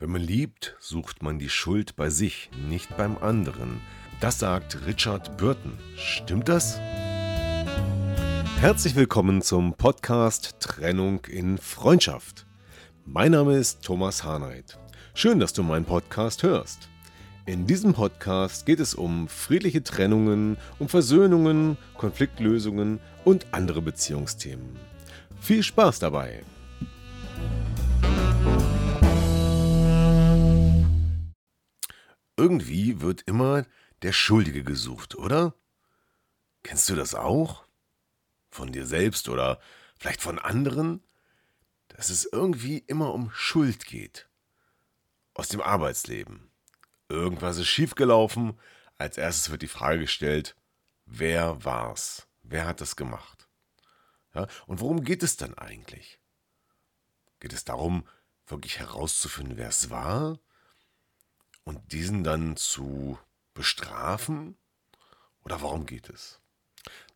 Wenn man liebt, sucht man die Schuld bei sich, nicht beim anderen. Das sagt Richard Burton. Stimmt das? Herzlich willkommen zum Podcast Trennung in Freundschaft. Mein Name ist Thomas Harnight. Schön, dass du meinen Podcast hörst. In diesem Podcast geht es um friedliche Trennungen, um Versöhnungen, Konfliktlösungen und andere Beziehungsthemen. Viel Spaß dabei! Irgendwie wird immer der Schuldige gesucht, oder? Kennst du das auch? Von dir selbst oder vielleicht von anderen? Dass es irgendwie immer um Schuld geht. Aus dem Arbeitsleben. Irgendwas ist schiefgelaufen. Als erstes wird die Frage gestellt, wer war's? Wer hat das gemacht? Ja, und worum geht es dann eigentlich? Geht es darum, wirklich herauszufinden, wer es war? Und diesen dann zu bestrafen? Oder warum geht es?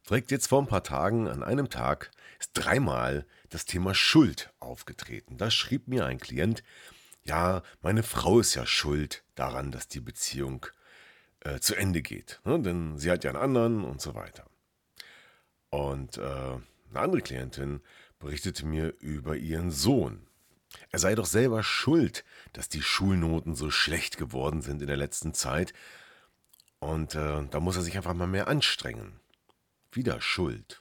Direkt jetzt vor ein paar Tagen, an einem Tag, ist dreimal das Thema Schuld aufgetreten. Da schrieb mir ein Klient, ja, meine Frau ist ja schuld daran, dass die Beziehung äh, zu Ende geht. Ne? Denn sie hat ja einen anderen und so weiter. Und äh, eine andere Klientin berichtete mir über ihren Sohn. Er sei doch selber schuld, dass die Schulnoten so schlecht geworden sind in der letzten Zeit. Und äh, da muss er sich einfach mal mehr anstrengen. Wieder Schuld.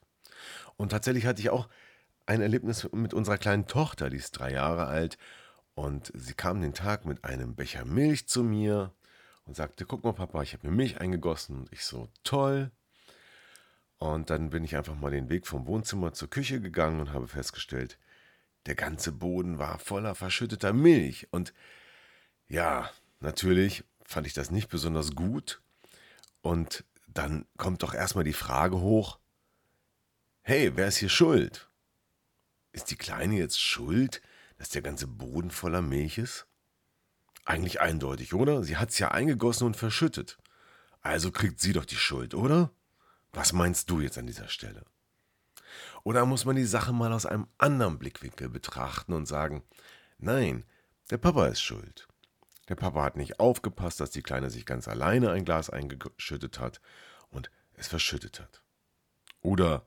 Und tatsächlich hatte ich auch ein Erlebnis mit unserer kleinen Tochter, die ist drei Jahre alt. Und sie kam den Tag mit einem Becher Milch zu mir und sagte, guck mal Papa, ich habe mir Milch eingegossen. Und ich so, toll. Und dann bin ich einfach mal den Weg vom Wohnzimmer zur Küche gegangen und habe festgestellt, der ganze Boden war voller verschütteter Milch. Und ja, natürlich fand ich das nicht besonders gut. Und dann kommt doch erstmal die Frage hoch, hey, wer ist hier schuld? Ist die Kleine jetzt schuld, dass der ganze Boden voller Milch ist? Eigentlich eindeutig, oder? Sie hat es ja eingegossen und verschüttet. Also kriegt sie doch die Schuld, oder? Was meinst du jetzt an dieser Stelle? Oder muss man die Sache mal aus einem anderen Blickwinkel betrachten und sagen, nein, der Papa ist schuld. Der Papa hat nicht aufgepasst, dass die Kleine sich ganz alleine ein Glas eingeschüttet hat und es verschüttet hat. Oder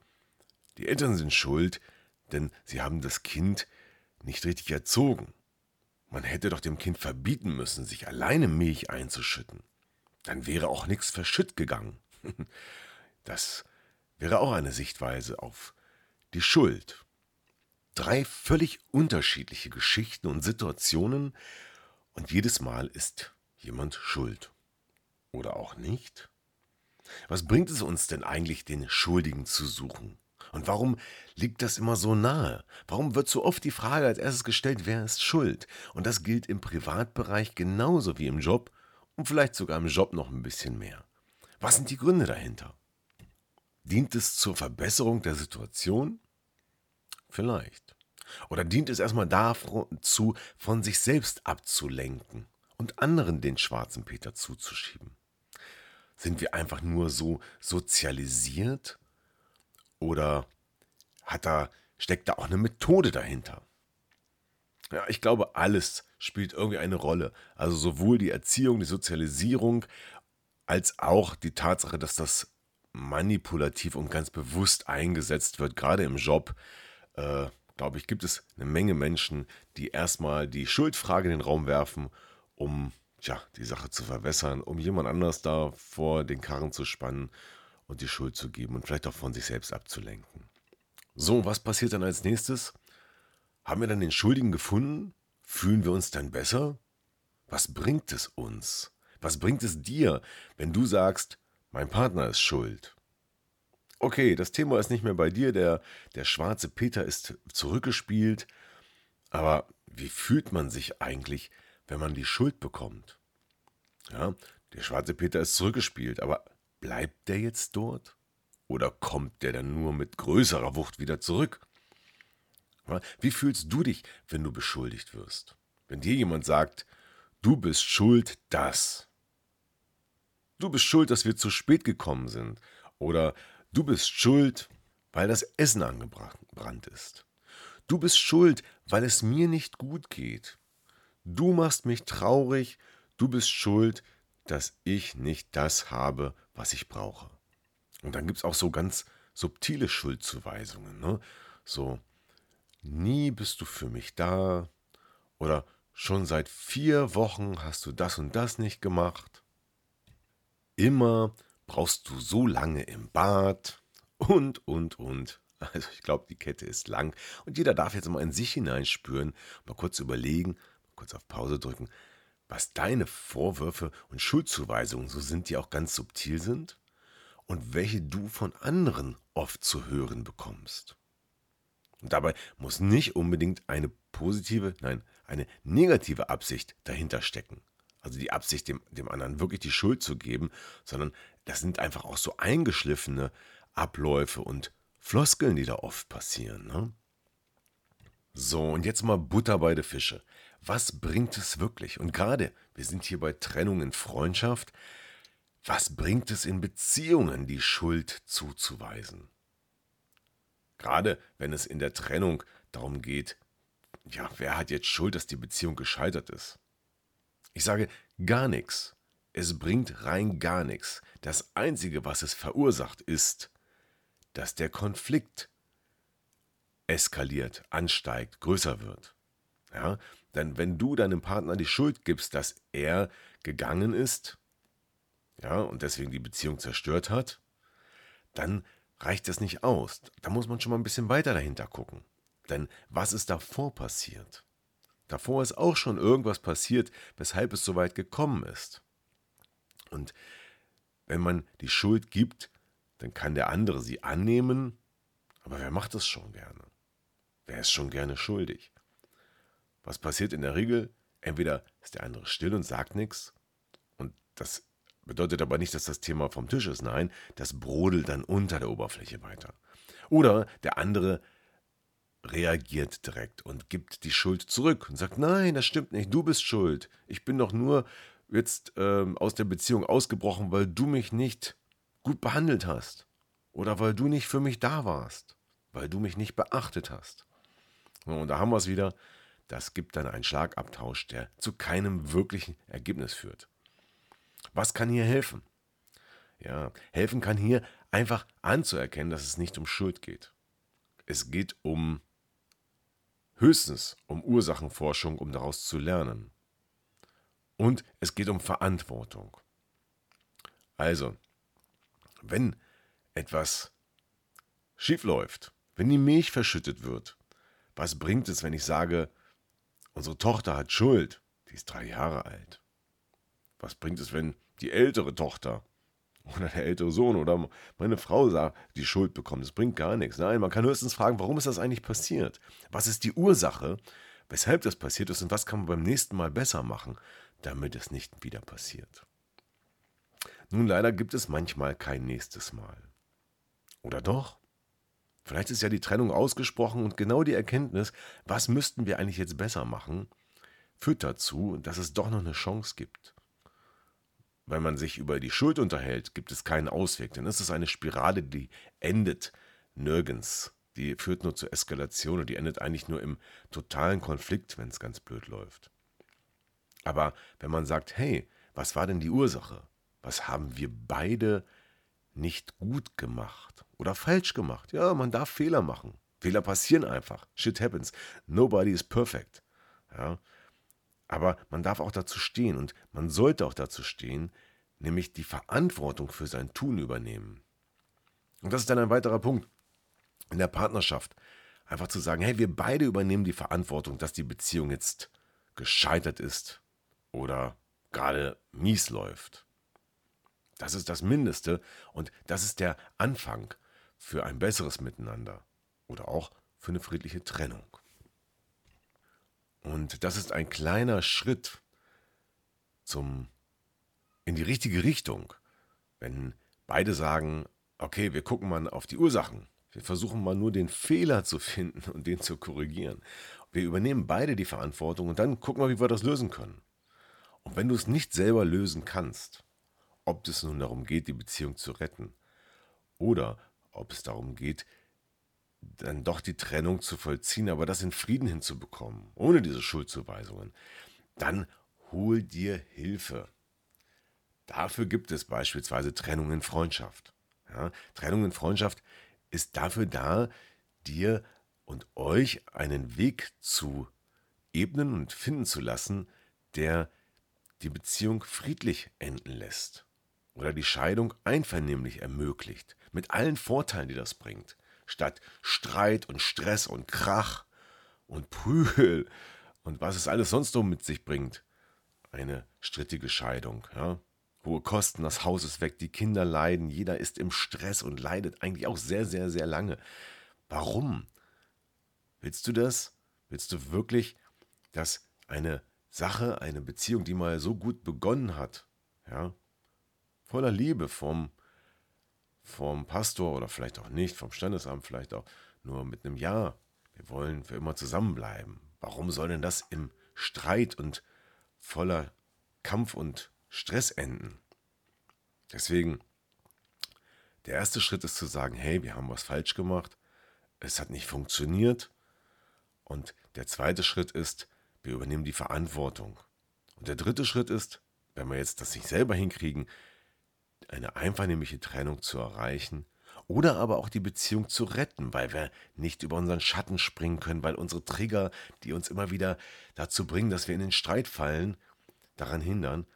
die Eltern sind schuld, denn sie haben das Kind nicht richtig erzogen. Man hätte doch dem Kind verbieten müssen, sich alleine Milch einzuschütten. Dann wäre auch nichts verschütt gegangen. Das wäre auch eine Sichtweise auf die Schuld. Drei völlig unterschiedliche Geschichten und Situationen und jedes Mal ist jemand schuld. Oder auch nicht? Was bringt es uns denn eigentlich, den Schuldigen zu suchen? Und warum liegt das immer so nahe? Warum wird so oft die Frage als erstes gestellt, wer ist schuld? Und das gilt im Privatbereich genauso wie im Job und vielleicht sogar im Job noch ein bisschen mehr. Was sind die Gründe dahinter? Dient es zur Verbesserung der Situation? Vielleicht. Oder dient es erstmal dazu, von sich selbst abzulenken und anderen den schwarzen Peter zuzuschieben? Sind wir einfach nur so sozialisiert? Oder hat da, steckt da auch eine Methode dahinter? Ja, ich glaube, alles spielt irgendwie eine Rolle. Also sowohl die Erziehung, die Sozialisierung, als auch die Tatsache, dass das manipulativ und ganz bewusst eingesetzt wird, gerade im Job, äh, glaube ich, gibt es eine Menge Menschen, die erstmal die Schuldfrage in den Raum werfen, um ja, die Sache zu verwässern, um jemand anders da vor den Karren zu spannen und die Schuld zu geben und vielleicht auch von sich selbst abzulenken. So, was passiert dann als nächstes? Haben wir dann den Schuldigen gefunden? Fühlen wir uns dann besser? Was bringt es uns? Was bringt es dir, wenn du sagst, mein Partner ist schuld? Okay, das Thema ist nicht mehr bei dir, der, der schwarze Peter ist zurückgespielt, aber wie fühlt man sich eigentlich, wenn man die Schuld bekommt? Ja, der schwarze Peter ist zurückgespielt, aber bleibt der jetzt dort? Oder kommt der dann nur mit größerer Wucht wieder zurück? Wie fühlst du dich, wenn du beschuldigt wirst? Wenn dir jemand sagt, du bist schuld, das. Du bist schuld, dass wir zu spät gekommen sind. Oder du bist schuld, weil das Essen angebrannt ist. Du bist schuld, weil es mir nicht gut geht. Du machst mich traurig, du bist schuld, dass ich nicht das habe, was ich brauche. Und dann gibt es auch so ganz subtile Schuldzuweisungen. Ne? So, nie bist du für mich da. Oder schon seit vier Wochen hast du das und das nicht gemacht. Immer brauchst du so lange im Bad. Und, und, und. Also ich glaube, die Kette ist lang. Und jeder darf jetzt mal in sich hineinspüren, mal kurz überlegen, mal kurz auf Pause drücken, was deine Vorwürfe und Schuldzuweisungen so sind, die auch ganz subtil sind und welche du von anderen oft zu hören bekommst. Und dabei muss nicht unbedingt eine positive, nein, eine negative Absicht dahinter stecken. Also die Absicht, dem, dem anderen wirklich die Schuld zu geben, sondern das sind einfach auch so eingeschliffene Abläufe und Floskeln, die da oft passieren. Ne? So, und jetzt mal Butter bei den Fische. Was bringt es wirklich? Und gerade, wir sind hier bei Trennung in Freundschaft, was bringt es in Beziehungen, die Schuld zuzuweisen? Gerade wenn es in der Trennung darum geht, ja, wer hat jetzt Schuld, dass die Beziehung gescheitert ist? Ich sage gar nichts. Es bringt rein gar nichts. Das Einzige, was es verursacht, ist, dass der Konflikt eskaliert, ansteigt, größer wird. Ja, denn wenn du deinem Partner die Schuld gibst, dass er gegangen ist, ja, und deswegen die Beziehung zerstört hat, dann reicht das nicht aus. Da muss man schon mal ein bisschen weiter dahinter gucken. Denn was ist davor passiert? Davor ist auch schon irgendwas passiert, weshalb es so weit gekommen ist. Und wenn man die Schuld gibt, dann kann der andere sie annehmen, aber wer macht das schon gerne? Wer ist schon gerne schuldig? Was passiert in der Regel? Entweder ist der andere still und sagt nichts, und das Bedeutet aber nicht, dass das Thema vom Tisch ist. Nein, das brodelt dann unter der Oberfläche weiter. Oder der andere reagiert direkt und gibt die Schuld zurück und sagt, nein, das stimmt nicht, du bist schuld. Ich bin doch nur jetzt ähm, aus der Beziehung ausgebrochen, weil du mich nicht gut behandelt hast. Oder weil du nicht für mich da warst. Weil du mich nicht beachtet hast. Und da haben wir es wieder. Das gibt dann einen Schlagabtausch, der zu keinem wirklichen Ergebnis führt. Was kann hier helfen? Ja, helfen kann hier einfach anzuerkennen, dass es nicht um Schuld geht. Es geht um höchstens um Ursachenforschung, um daraus zu lernen. Und es geht um Verantwortung. Also, wenn etwas schief läuft, wenn die Milch verschüttet wird, was bringt es, wenn ich sage, unsere Tochter hat Schuld, die ist drei Jahre alt? Was bringt es, wenn die ältere Tochter oder der ältere Sohn oder meine Frau die Schuld bekommt? Das bringt gar nichts. Nein, man kann höchstens fragen, warum ist das eigentlich passiert? Was ist die Ursache, weshalb das passiert ist und was kann man beim nächsten Mal besser machen, damit es nicht wieder passiert? Nun, leider gibt es manchmal kein nächstes Mal. Oder doch? Vielleicht ist ja die Trennung ausgesprochen und genau die Erkenntnis, was müssten wir eigentlich jetzt besser machen, führt dazu, dass es doch noch eine Chance gibt. Wenn man sich über die Schuld unterhält, gibt es keinen Ausweg, denn es ist eine Spirale, die endet nirgends. Die führt nur zur Eskalation und die endet eigentlich nur im totalen Konflikt, wenn es ganz blöd läuft. Aber wenn man sagt, hey, was war denn die Ursache? Was haben wir beide nicht gut gemacht oder falsch gemacht? Ja, man darf Fehler machen. Fehler passieren einfach. Shit happens. Nobody is perfect. Ja, aber man darf auch dazu stehen und man sollte auch dazu stehen, nämlich die Verantwortung für sein Tun übernehmen. Und das ist dann ein weiterer Punkt in der Partnerschaft. Einfach zu sagen, hey, wir beide übernehmen die Verantwortung, dass die Beziehung jetzt gescheitert ist oder gerade mies läuft. Das ist das Mindeste und das ist der Anfang für ein besseres Miteinander oder auch für eine friedliche Trennung. Und das ist ein kleiner Schritt zum, in die richtige Richtung. Wenn beide sagen, okay, wir gucken mal auf die Ursachen. Wir versuchen mal nur den Fehler zu finden und den zu korrigieren. Wir übernehmen beide die Verantwortung und dann gucken wir, wie wir das lösen können. Und wenn du es nicht selber lösen kannst, ob es nun darum geht, die Beziehung zu retten oder ob es darum geht, dann doch die Trennung zu vollziehen, aber das in Frieden hinzubekommen, ohne diese Schuldzuweisungen, dann hol dir Hilfe. Dafür gibt es beispielsweise Trennung in Freundschaft. Ja, Trennung in Freundschaft ist dafür da, dir und euch einen Weg zu ebnen und finden zu lassen, der die Beziehung friedlich enden lässt oder die Scheidung einvernehmlich ermöglicht, mit allen Vorteilen, die das bringt, statt Streit und Stress und Krach und Prügel und was es alles sonst so mit sich bringt. Eine strittige Scheidung, ja. Hohe Kosten, das Haus ist weg, die Kinder leiden, jeder ist im Stress und leidet eigentlich auch sehr, sehr, sehr lange. Warum? Willst du das? Willst du wirklich, dass eine Sache, eine Beziehung, die mal so gut begonnen hat, ja, voller Liebe vom, vom Pastor oder vielleicht auch nicht, vom Standesamt, vielleicht auch nur mit einem Ja, wir wollen für immer zusammenbleiben. Warum soll denn das im Streit und voller Kampf und Stress enden? Deswegen, der erste Schritt ist zu sagen, hey, wir haben was falsch gemacht, es hat nicht funktioniert. Und der zweite Schritt ist, wir übernehmen die Verantwortung. Und der dritte Schritt ist, wenn wir jetzt das nicht selber hinkriegen, eine einvernehmliche Trennung zu erreichen oder aber auch die Beziehung zu retten, weil wir nicht über unseren Schatten springen können, weil unsere Trigger, die uns immer wieder dazu bringen, dass wir in den Streit fallen, daran hindern,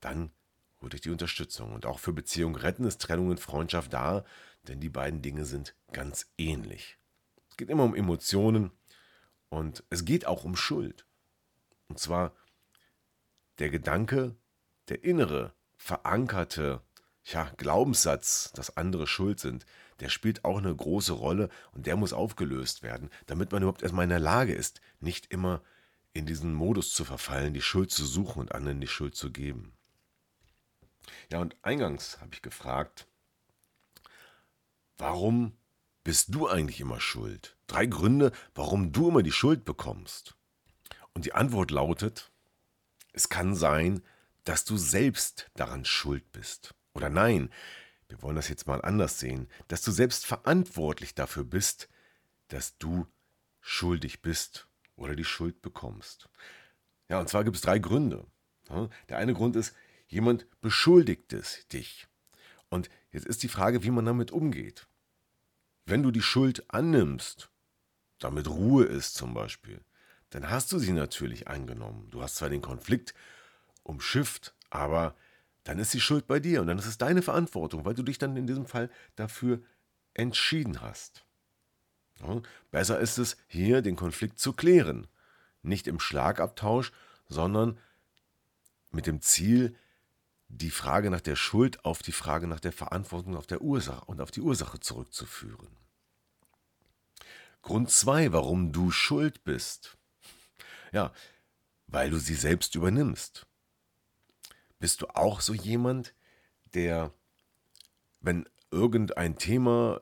dann holt euch die Unterstützung. Und auch für Beziehung retten ist Trennung und Freundschaft da, denn die beiden Dinge sind ganz ähnlich. Es geht immer um Emotionen und es geht auch um Schuld. Und zwar der Gedanke, der innere, verankerte ja, Glaubenssatz, dass andere schuld sind, der spielt auch eine große Rolle und der muss aufgelöst werden, damit man überhaupt erstmal in der Lage ist, nicht immer in diesen Modus zu verfallen, die Schuld zu suchen und anderen die Schuld zu geben. Ja, und eingangs habe ich gefragt, warum bist du eigentlich immer schuld? Drei Gründe, warum du immer die Schuld bekommst. Und die Antwort lautet, es kann sein, dass du selbst daran schuld bist. Oder nein, wir wollen das jetzt mal anders sehen, dass du selbst verantwortlich dafür bist, dass du schuldig bist oder die Schuld bekommst. Ja, und zwar gibt es drei Gründe. Der eine Grund ist, jemand beschuldigt es dich. Und jetzt ist die Frage, wie man damit umgeht. Wenn du die Schuld annimmst, damit Ruhe ist zum Beispiel, dann hast du sie natürlich angenommen. Du hast zwar den Konflikt umschifft, aber dann ist die Schuld bei dir und dann ist es deine Verantwortung, weil du dich dann in diesem Fall dafür entschieden hast. Ja, besser ist es, hier den Konflikt zu klären. Nicht im Schlagabtausch, sondern mit dem Ziel, die Frage nach der Schuld auf die Frage nach der Verantwortung auf der Ursache und auf die Ursache zurückzuführen. Grund 2, warum du schuld bist. Ja, weil du sie selbst übernimmst. Bist du auch so jemand, der, wenn irgendein Thema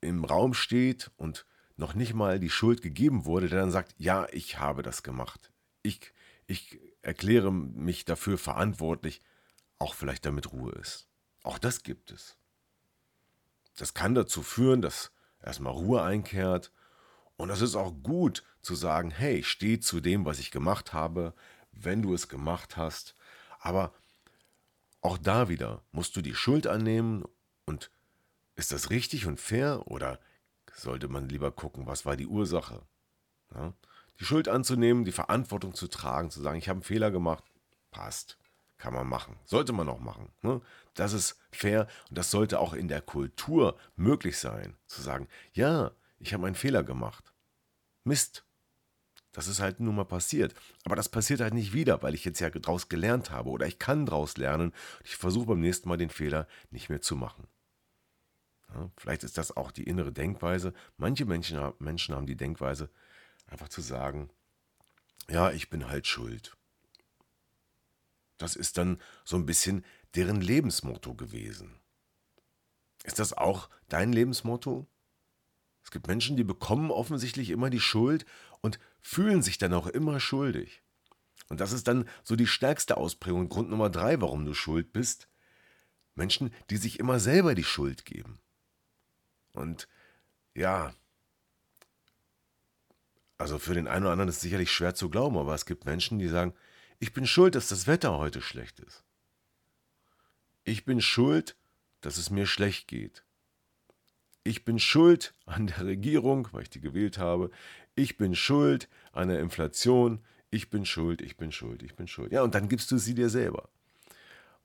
im Raum steht und noch nicht mal die Schuld gegeben wurde, der dann sagt, ja, ich habe das gemacht. Ich, ich erkläre mich dafür verantwortlich, auch vielleicht damit Ruhe ist. Auch das gibt es. Das kann dazu führen, dass erstmal Ruhe einkehrt und es ist auch gut zu sagen, hey, steh zu dem, was ich gemacht habe, wenn du es gemacht hast. Aber auch da wieder musst du die Schuld annehmen und ist das richtig und fair oder sollte man lieber gucken, was war die Ursache? Ja? Die Schuld anzunehmen, die Verantwortung zu tragen, zu sagen, ich habe einen Fehler gemacht, passt, kann man machen, sollte man auch machen. Ne? Das ist fair und das sollte auch in der Kultur möglich sein, zu sagen, ja, ich habe einen Fehler gemacht. Mist. Das ist halt nun mal passiert. Aber das passiert halt nicht wieder, weil ich jetzt ja daraus gelernt habe oder ich kann daraus lernen. Ich versuche beim nächsten Mal den Fehler nicht mehr zu machen. Ja, vielleicht ist das auch die innere Denkweise. Manche Menschen, Menschen haben die Denkweise, einfach zu sagen, ja, ich bin halt schuld. Das ist dann so ein bisschen deren Lebensmotto gewesen. Ist das auch dein Lebensmotto? Es gibt Menschen, die bekommen offensichtlich immer die Schuld und fühlen sich dann auch immer schuldig. Und das ist dann so die stärkste Ausprägung, Grund Nummer drei, warum du schuld bist. Menschen, die sich immer selber die Schuld geben. Und ja, also für den einen oder anderen ist es sicherlich schwer zu glauben, aber es gibt Menschen, die sagen, ich bin schuld, dass das Wetter heute schlecht ist. Ich bin schuld, dass es mir schlecht geht. Ich bin schuld an der Regierung, weil ich die gewählt habe. Ich bin schuld an der Inflation. Ich bin schuld, ich bin schuld, ich bin schuld. Ja, und dann gibst du sie dir selber.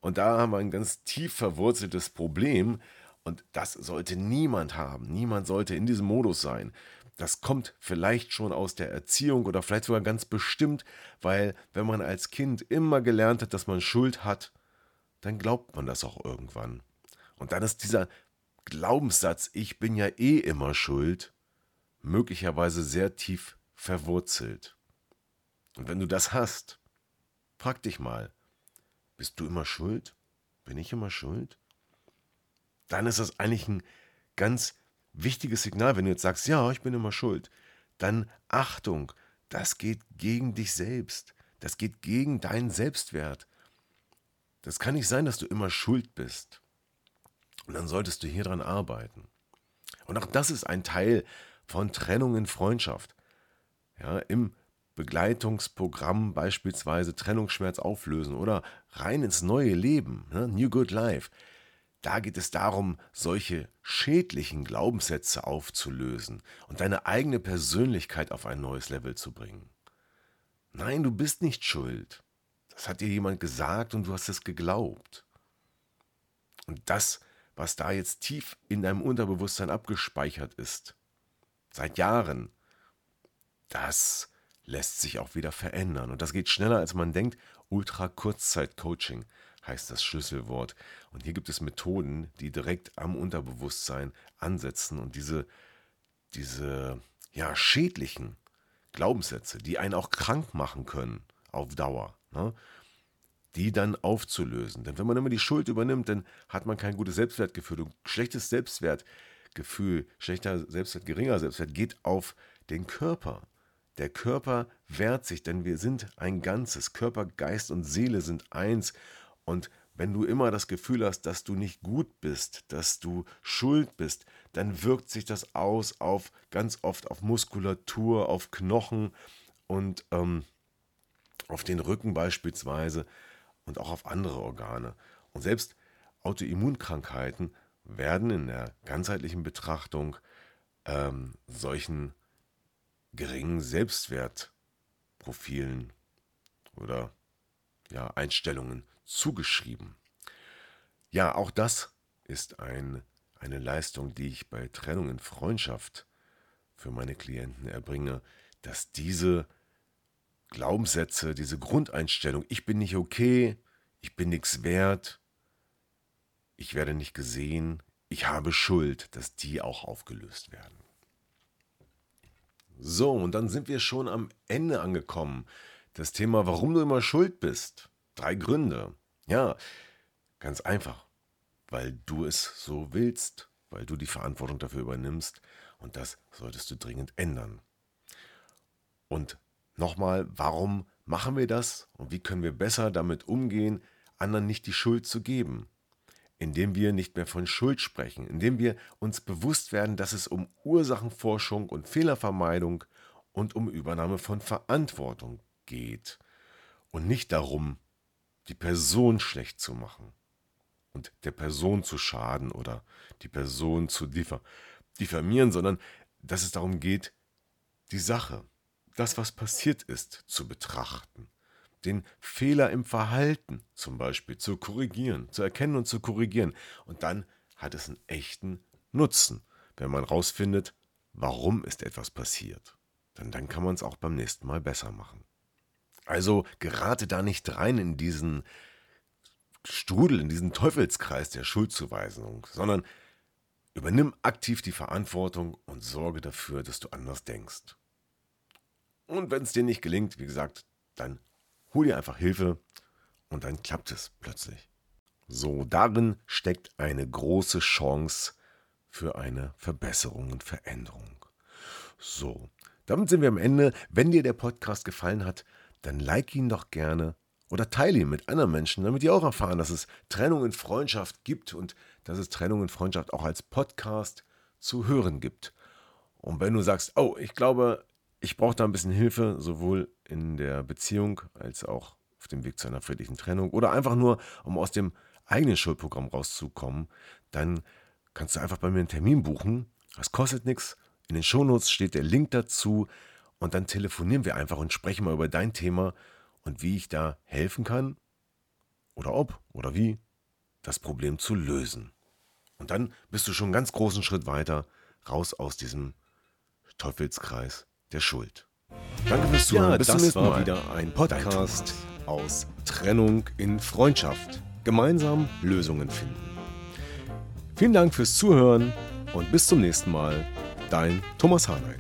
Und da haben wir ein ganz tief verwurzeltes Problem. Und das sollte niemand haben. Niemand sollte in diesem Modus sein. Das kommt vielleicht schon aus der Erziehung oder vielleicht sogar ganz bestimmt, weil wenn man als Kind immer gelernt hat, dass man Schuld hat, dann glaubt man das auch irgendwann. Und dann ist dieser Glaubenssatz, ich bin ja eh immer schuld, möglicherweise sehr tief verwurzelt. Und wenn du das hast, frag dich mal, bist du immer schuld? Bin ich immer schuld? Dann ist das eigentlich ein ganz wichtiges Signal, wenn du jetzt sagst, ja, ich bin immer schuld. Dann Achtung, das geht gegen dich selbst. Das geht gegen deinen Selbstwert. Das kann nicht sein, dass du immer schuld bist. Und dann solltest du hier dran arbeiten. Und auch das ist ein Teil von Trennung in Freundschaft. Ja, Im Begleitungsprogramm beispielsweise Trennungsschmerz auflösen oder rein ins neue Leben, ne? New Good Life. Da geht es darum, solche schädlichen Glaubenssätze aufzulösen und deine eigene Persönlichkeit auf ein neues Level zu bringen. Nein, du bist nicht schuld. Das hat dir jemand gesagt und du hast es geglaubt. Und das, was da jetzt tief in deinem Unterbewusstsein abgespeichert ist, seit Jahren, das lässt sich auch wieder verändern. Und das geht schneller, als man denkt. Ultra-Kurzzeit-Coaching heißt das Schlüsselwort. Und hier gibt es Methoden, die direkt am Unterbewusstsein ansetzen und diese, diese ja, schädlichen Glaubenssätze, die einen auch krank machen können auf Dauer, ne, die dann aufzulösen. Denn wenn man immer die Schuld übernimmt, dann hat man kein gutes Selbstwertgefühl. Und schlechtes Selbstwertgefühl, schlechter Selbstwert, geringer Selbstwert geht auf den Körper. Der Körper wehrt sich, denn wir sind ein Ganzes. Körper, Geist und Seele sind eins. Und wenn du immer das Gefühl hast, dass du nicht gut bist, dass du schuld bist, dann wirkt sich das aus auf ganz oft auf Muskulatur, auf Knochen und ähm, auf den Rücken beispielsweise und auch auf andere Organe. Und selbst Autoimmunkrankheiten werden in der ganzheitlichen Betrachtung ähm, solchen geringen Selbstwertprofilen oder ja, Einstellungen zugeschrieben. Ja, auch das ist ein, eine Leistung, die ich bei Trennung in Freundschaft für meine Klienten erbringe, dass diese Glaubenssätze, diese Grundeinstellung, ich bin nicht okay, ich bin nichts wert, ich werde nicht gesehen, ich habe Schuld, dass die auch aufgelöst werden. So, und dann sind wir schon am Ende angekommen. Das Thema, warum du immer schuld bist. Drei Gründe. Ja, ganz einfach. Weil du es so willst, weil du die Verantwortung dafür übernimmst. Und das solltest du dringend ändern. Und nochmal, warum machen wir das und wie können wir besser damit umgehen, anderen nicht die Schuld zu geben? Indem wir nicht mehr von Schuld sprechen, indem wir uns bewusst werden, dass es um Ursachenforschung und Fehlervermeidung und um Übernahme von Verantwortung geht und nicht darum, die Person schlecht zu machen und der Person zu schaden oder die Person zu diffamieren, sondern dass es darum geht, die Sache, das, was passiert ist, zu betrachten den Fehler im Verhalten zum Beispiel zu korrigieren, zu erkennen und zu korrigieren. Und dann hat es einen echten Nutzen, wenn man rausfindet, warum ist etwas passiert. Denn dann kann man es auch beim nächsten Mal besser machen. Also gerate da nicht rein in diesen Strudel, in diesen Teufelskreis der Schuldzuweisung, sondern übernimm aktiv die Verantwortung und sorge dafür, dass du anders denkst. Und wenn es dir nicht gelingt, wie gesagt, dann hol dir einfach Hilfe und dann klappt es plötzlich. So, darin steckt eine große Chance für eine Verbesserung und Veränderung. So, damit sind wir am Ende. Wenn dir der Podcast gefallen hat, dann like ihn doch gerne oder teile ihn mit anderen Menschen, damit die auch erfahren, dass es Trennung in Freundschaft gibt und dass es Trennung in Freundschaft auch als Podcast zu hören gibt. Und wenn du sagst, oh, ich glaube, ich brauche da ein bisschen Hilfe, sowohl in der Beziehung als auch auf dem Weg zu einer friedlichen Trennung oder einfach nur, um aus dem eigenen Schuldprogramm rauszukommen, dann kannst du einfach bei mir einen Termin buchen. Das kostet nichts. In den Shownotes steht der Link dazu und dann telefonieren wir einfach und sprechen mal über dein Thema und wie ich da helfen kann oder ob oder wie das Problem zu lösen. Und dann bist du schon einen ganz großen Schritt weiter raus aus diesem Teufelskreis der Schuld. Danke fürs Zuhören. Ja, Bis das war Mal. wieder ein Podcast aus Trennung in Freundschaft. Gemeinsam Lösungen finden. Vielen Dank fürs Zuhören und bis zum nächsten Mal. Dein Thomas Harnight.